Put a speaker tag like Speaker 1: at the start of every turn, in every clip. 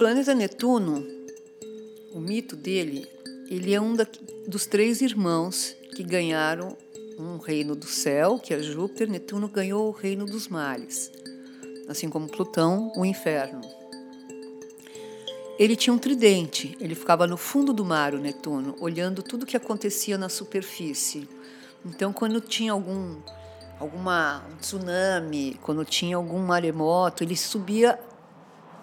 Speaker 1: planeta Netuno, o mito dele, ele é um da, dos três irmãos que ganharam um reino do céu, que é Júpiter. Netuno ganhou o reino dos males, assim como Plutão, o inferno. Ele tinha um tridente, ele ficava no fundo do mar, o Netuno, olhando tudo o que acontecia na superfície. Então, quando tinha algum alguma um tsunami, quando tinha algum maremoto, ele subia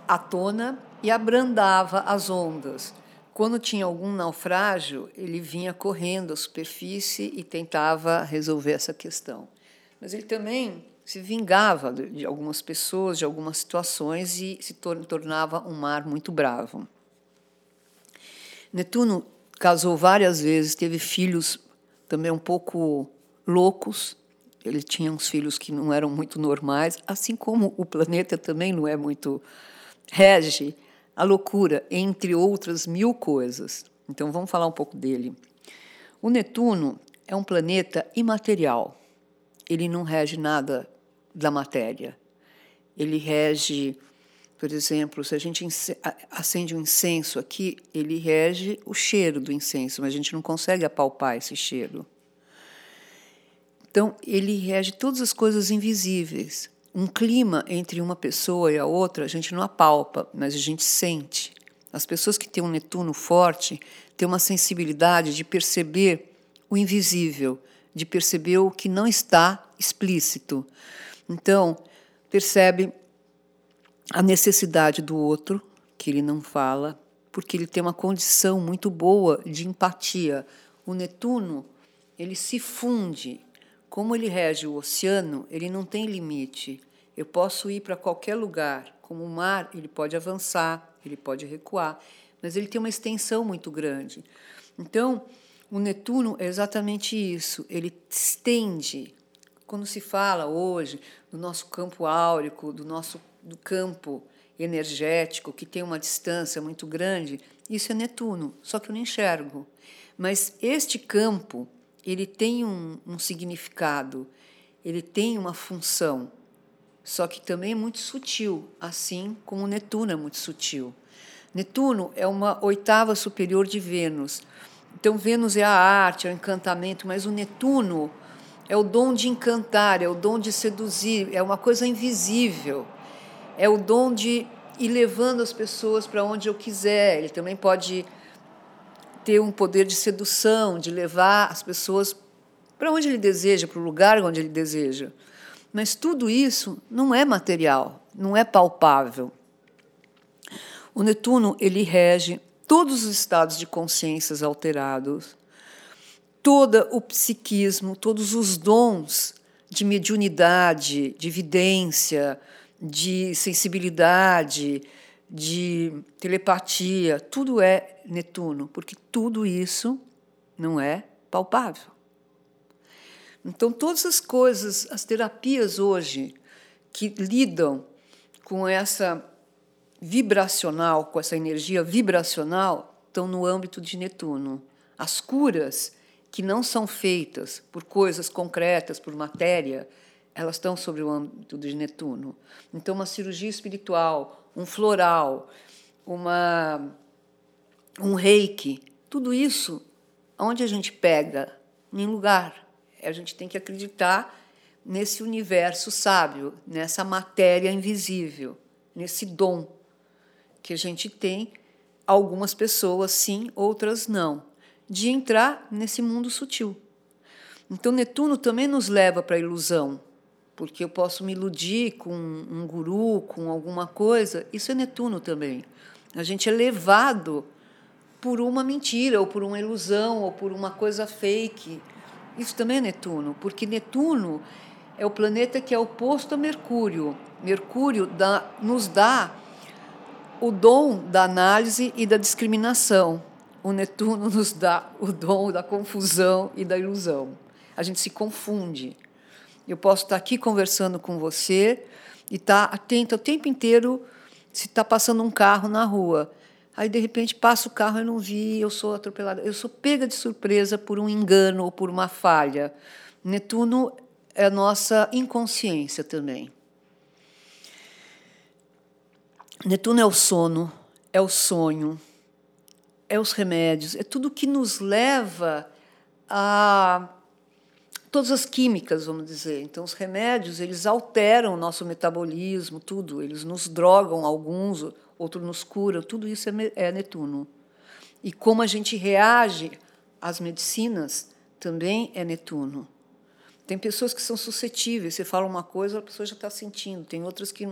Speaker 1: à tona e abrandava as ondas. Quando tinha algum naufrágio, ele vinha correndo à superfície e tentava resolver essa questão. Mas ele também se vingava de algumas pessoas, de algumas situações e se tornava um mar muito bravo. Netuno casou várias vezes, teve filhos também um pouco loucos. Ele tinha uns filhos que não eram muito normais, assim como o planeta também não é muito rege a loucura, entre outras mil coisas. Então vamos falar um pouco dele. O Netuno é um planeta imaterial. Ele não rege nada da matéria. Ele rege, por exemplo, se a gente acende um incenso aqui, ele rege o cheiro do incenso, mas a gente não consegue apalpar esse cheiro. Então, ele rege todas as coisas invisíveis um clima entre uma pessoa e a outra, a gente não apalpa, mas a gente sente. As pessoas que têm um Netuno forte têm uma sensibilidade de perceber o invisível, de perceber o que não está explícito. Então, percebe a necessidade do outro, que ele não fala, porque ele tem uma condição muito boa de empatia. O Netuno, ele se funde. Como ele rege o oceano, ele não tem limite. Eu posso ir para qualquer lugar. Como o mar, ele pode avançar, ele pode recuar, mas ele tem uma extensão muito grande. Então, o Netuno é exatamente isso. Ele estende. Quando se fala hoje do nosso campo áurico, do nosso do campo energético que tem uma distância muito grande, isso é Netuno. Só que eu não enxergo. Mas este campo ele tem um, um significado, ele tem uma função só que também é muito sutil, assim como Netuno é muito sutil. Netuno é uma oitava superior de Vênus. Então, Vênus é a arte, é o encantamento, mas o Netuno é o dom de encantar, é o dom de seduzir, é uma coisa invisível, é o dom de ir levando as pessoas para onde eu quiser. Ele também pode ter um poder de sedução, de levar as pessoas para onde ele deseja, para o lugar onde ele deseja. Mas tudo isso não é material, não é palpável. O Netuno ele rege todos os estados de consciências alterados, todo o psiquismo, todos os dons de mediunidade, de evidência, de sensibilidade, de telepatia, tudo é Netuno, porque tudo isso não é palpável. Então, todas as coisas, as terapias hoje que lidam com essa vibracional, com essa energia vibracional, estão no âmbito de Netuno. As curas que não são feitas por coisas concretas, por matéria, elas estão sobre o âmbito de Netuno. Então, uma cirurgia espiritual, um floral, uma, um reiki, tudo isso, onde a gente pega? Em lugar a gente tem que acreditar nesse universo sábio, nessa matéria invisível, nesse dom que a gente tem, algumas pessoas sim, outras não, de entrar nesse mundo sutil. Então, Netuno também nos leva para a ilusão, porque eu posso me iludir com um guru, com alguma coisa, isso é Netuno também. A gente é levado por uma mentira, ou por uma ilusão, ou por uma coisa fake isso também é Netuno, porque Netuno é o planeta que é oposto a Mercúrio. Mercúrio dá, nos dá o dom da análise e da discriminação. O Netuno nos dá o dom da confusão e da ilusão. A gente se confunde. Eu posso estar aqui conversando com você e estar atento o tempo inteiro se está passando um carro na rua. Aí, de repente, passa o carro, eu não vi, eu sou atropelada. Eu sou pega de surpresa por um engano ou por uma falha. Netuno é a nossa inconsciência também. Netuno é o sono, é o sonho, é os remédios, é tudo que nos leva a todas as químicas, vamos dizer. Então, os remédios eles alteram o nosso metabolismo, tudo. Eles nos drogam alguns, outros nos curam. Tudo isso é, é Netuno. E como a gente reage às medicinas também é Netuno. Tem pessoas que são suscetíveis. Você fala uma coisa, a pessoa já está sentindo. Tem outras que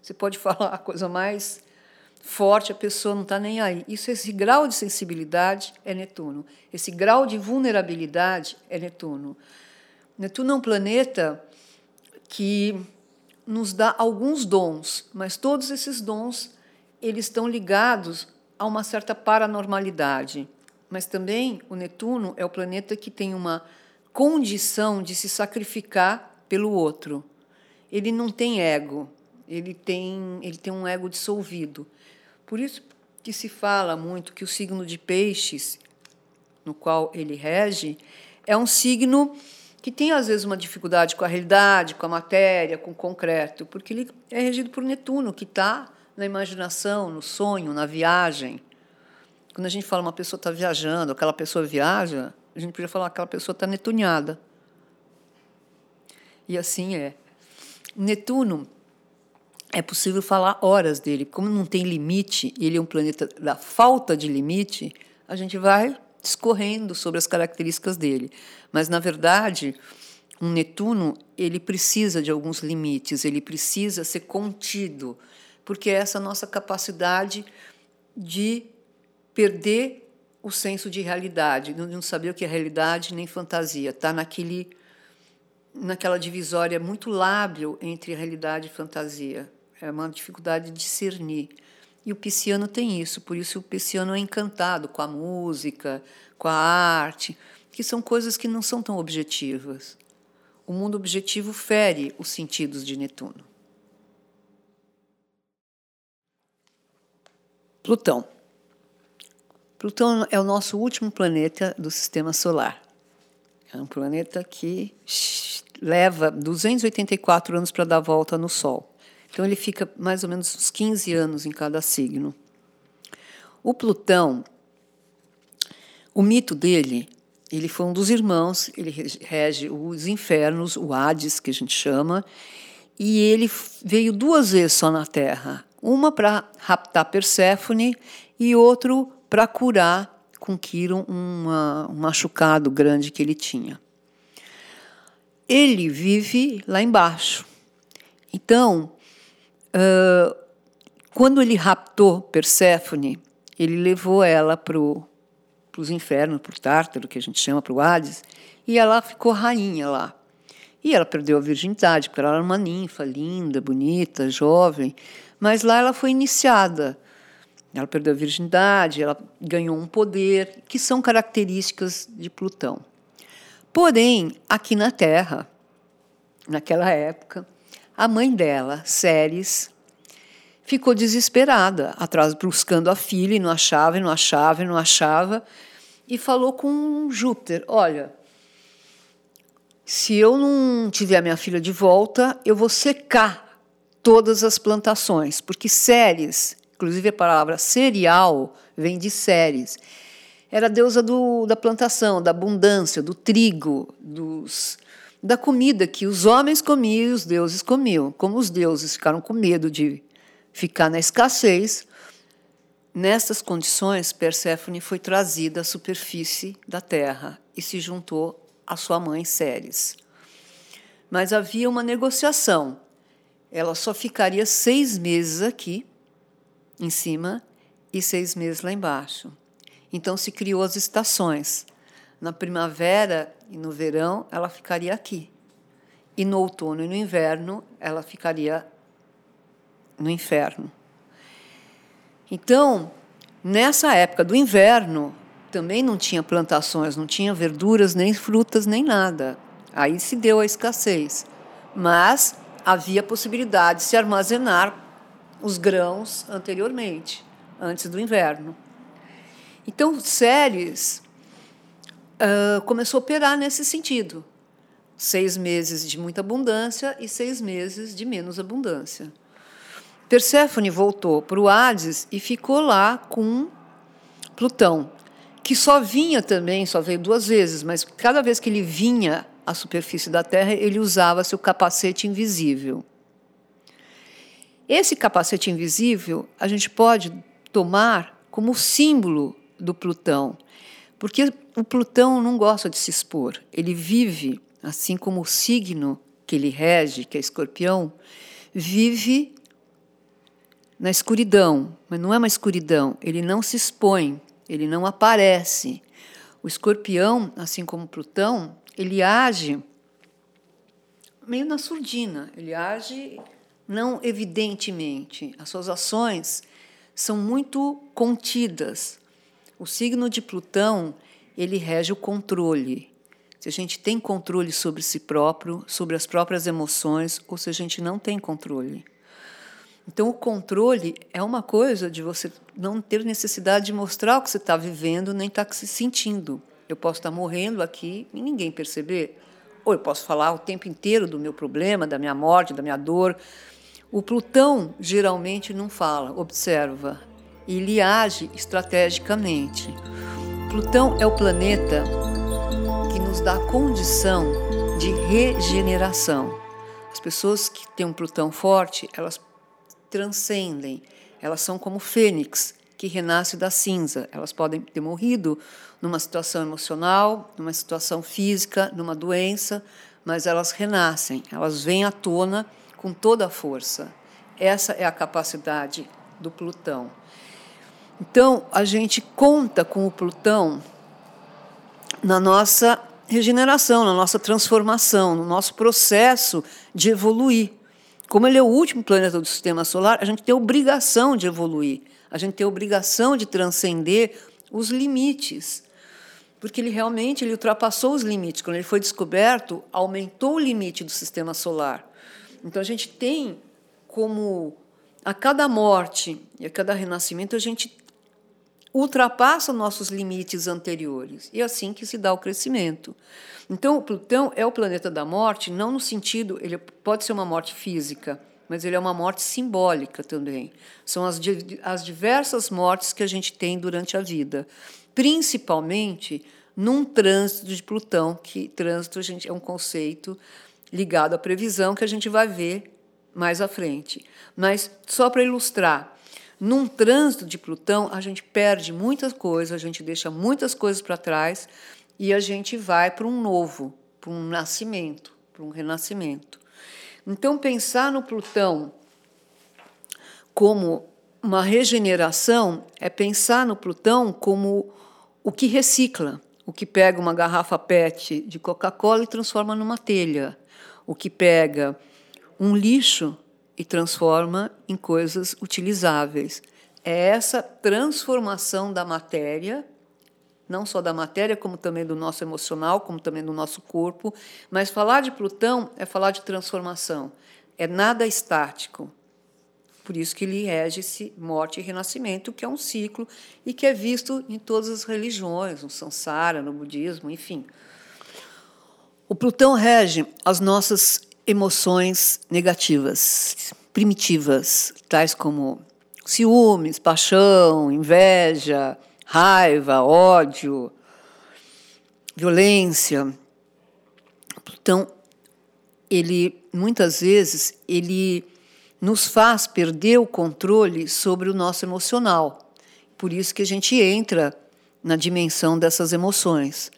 Speaker 1: você pode falar a coisa mais forte, a pessoa não está nem aí. Isso, esse grau de sensibilidade é Netuno. Esse grau de vulnerabilidade é Netuno. Netuno é um planeta que nos dá alguns dons, mas todos esses dons eles estão ligados a uma certa paranormalidade. Mas também o Netuno é o planeta que tem uma condição de se sacrificar pelo outro. Ele não tem ego, ele tem, ele tem um ego dissolvido. Por isso que se fala muito que o signo de Peixes, no qual ele rege, é um signo que tem às vezes uma dificuldade com a realidade, com a matéria, com o concreto, porque ele é regido por Netuno, que está na imaginação, no sonho, na viagem. Quando a gente fala uma pessoa está viajando, aquela pessoa viaja, a gente podia falar aquela pessoa está netunhada. E assim é. Netuno é possível falar horas dele. Como não tem limite, ele é um planeta da falta de limite, a gente vai discorrendo sobre as características dele. Mas, na verdade, um Netuno ele precisa de alguns limites, ele precisa ser contido, porque é essa nossa capacidade de perder o senso de realidade, de não saber o que é realidade nem fantasia, está naquele naquela divisória muito lábil entre realidade e fantasia. É uma dificuldade de discernir. E o pisciano tem isso, por isso o pisciano é encantado com a música, com a arte, que são coisas que não são tão objetivas. O mundo objetivo fere os sentidos de Netuno. Plutão. Plutão é o nosso último planeta do sistema solar. É um planeta que leva 284 anos para dar volta no Sol. Então ele fica mais ou menos uns 15 anos em cada signo. O Plutão, o mito dele, ele foi um dos irmãos, ele rege os infernos, o Hades, que a gente chama, e ele veio duas vezes só na Terra. Uma para raptar Perséfone e outro para curar com Quiron uma, um machucado grande que ele tinha. Ele vive lá embaixo. Então, Uh, quando ele raptou Perséfone, ele levou ela para os infernos, para o Tártaro, que a gente chama, para o Hades, e ela ficou rainha lá. E ela perdeu a virgindade, porque ela era uma ninfa linda, bonita, jovem, mas lá ela foi iniciada. Ela perdeu a virgindade, ela ganhou um poder, que são características de Plutão. Porém, aqui na Terra, naquela época, a mãe dela, Ceres, ficou desesperada, atrás buscando a filha e não achava, e não achava, e não achava, e falou com Júpiter: Olha, se eu não tiver a minha filha de volta, eu vou secar todas as plantações, porque Ceres, inclusive a palavra cereal vem de Ceres, era a deusa do, da plantação, da abundância, do trigo, dos da comida que os homens comiam e os deuses comiam. Como os deuses ficaram com medo de ficar na escassez, nessas condições, Perséfone foi trazida à superfície da terra e se juntou à sua mãe Ceres. Mas havia uma negociação. Ela só ficaria seis meses aqui, em cima, e seis meses lá embaixo. Então se criou as estações. Na primavera e no verão, ela ficaria aqui. E no outono e no inverno, ela ficaria no inferno. Então, nessa época do inverno, também não tinha plantações, não tinha verduras, nem frutas, nem nada. Aí se deu a escassez. Mas havia possibilidade de se armazenar os grãos anteriormente, antes do inverno. Então, Ceres uh, começou a operar nesse sentido. Seis meses de muita abundância e seis meses de menos abundância. Perséfone voltou para o Hades e ficou lá com Plutão, que só vinha também, só veio duas vezes, mas cada vez que ele vinha à superfície da Terra, ele usava seu capacete invisível. Esse capacete invisível a gente pode tomar como símbolo do Plutão, porque o Plutão não gosta de se expor, ele vive, assim como o signo que ele rege, que é escorpião, vive na escuridão, mas não é uma escuridão, ele não se expõe, ele não aparece. O escorpião, assim como Plutão, ele age meio na surdina, ele age não evidentemente. As suas ações são muito contidas. O signo de Plutão, ele rege o controle. Se a gente tem controle sobre si próprio, sobre as próprias emoções, ou se a gente não tem controle. Então, o controle é uma coisa de você não ter necessidade de mostrar o que você está vivendo, nem estar tá se sentindo. Eu posso estar tá morrendo aqui e ninguém perceber. Ou eu posso falar o tempo inteiro do meu problema, da minha morte, da minha dor. O Plutão geralmente não fala, observa. Ele age estrategicamente. Plutão é o planeta que nos dá condição de regeneração. As pessoas que têm um Plutão forte, elas transcendem. Elas são como fênix, que renasce da cinza. Elas podem ter morrido numa situação emocional, numa situação física, numa doença, mas elas renascem, elas vêm à tona com toda a força. Essa é a capacidade do Plutão. Então, a gente conta com o Plutão na nossa regeneração, na nossa transformação, no nosso processo de evoluir. Como ele é o último planeta do sistema solar, a gente tem obrigação de evoluir, a gente tem obrigação de transcender os limites. Porque ele realmente ele ultrapassou os limites. Quando ele foi descoberto, aumentou o limite do sistema solar. Então a gente tem como a cada morte e a cada renascimento a gente ultrapassa nossos limites anteriores. E é assim que se dá o crescimento. Então, o Plutão é o planeta da morte, não no sentido, ele pode ser uma morte física, mas ele é uma morte simbólica também. São as, as diversas mortes que a gente tem durante a vida, principalmente num trânsito de Plutão, que trânsito a gente, é um conceito ligado à previsão que a gente vai ver mais à frente. Mas só para ilustrar, num trânsito de Plutão, a gente perde muitas coisas, a gente deixa muitas coisas para trás e a gente vai para um novo, para um nascimento, para um renascimento. Então, pensar no Plutão como uma regeneração é pensar no Plutão como o que recicla, o que pega uma garrafa PET de Coca-Cola e transforma numa telha, o que pega um lixo e transforma em coisas utilizáveis. É essa transformação da matéria não só da matéria, como também do nosso emocional, como também do nosso corpo. Mas falar de Plutão é falar de transformação, é nada estático. Por isso que ele rege-se morte e renascimento, que é um ciclo e que é visto em todas as religiões, no Sansara, no budismo, enfim. O Plutão rege as nossas emoções negativas, primitivas, tais como ciúmes, paixão, inveja, raiva, ódio, violência. Então, ele muitas vezes ele nos faz perder o controle sobre o nosso emocional. Por isso que a gente entra na dimensão dessas emoções.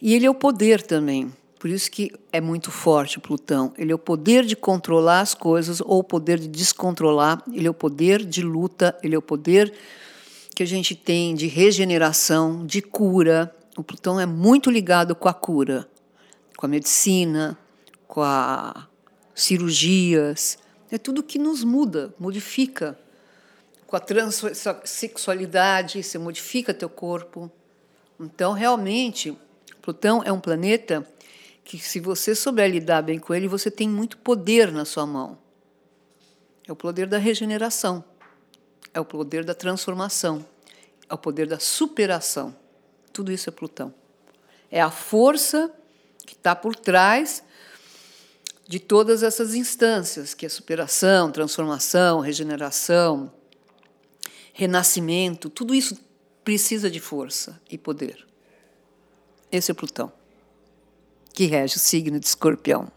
Speaker 1: E ele é o poder também. Por isso que é muito forte Plutão. Ele é o poder de controlar as coisas ou o poder de descontrolar. Ele é o poder de luta. Ele é o poder que a gente tem de regeneração, de cura. O Plutão é muito ligado com a cura, com a medicina, com a cirurgias. É tudo que nos muda, modifica. Com a transexualidade, você modifica teu corpo. Então, realmente, Plutão é um planeta que, se você souber lidar bem com ele, você tem muito poder na sua mão. É o poder da regeneração é o poder da transformação, é o poder da superação. Tudo isso é Plutão. É a força que está por trás de todas essas instâncias, que é superação, transformação, regeneração, renascimento, tudo isso precisa de força e poder. Esse é Plutão, que rege o signo de Escorpião.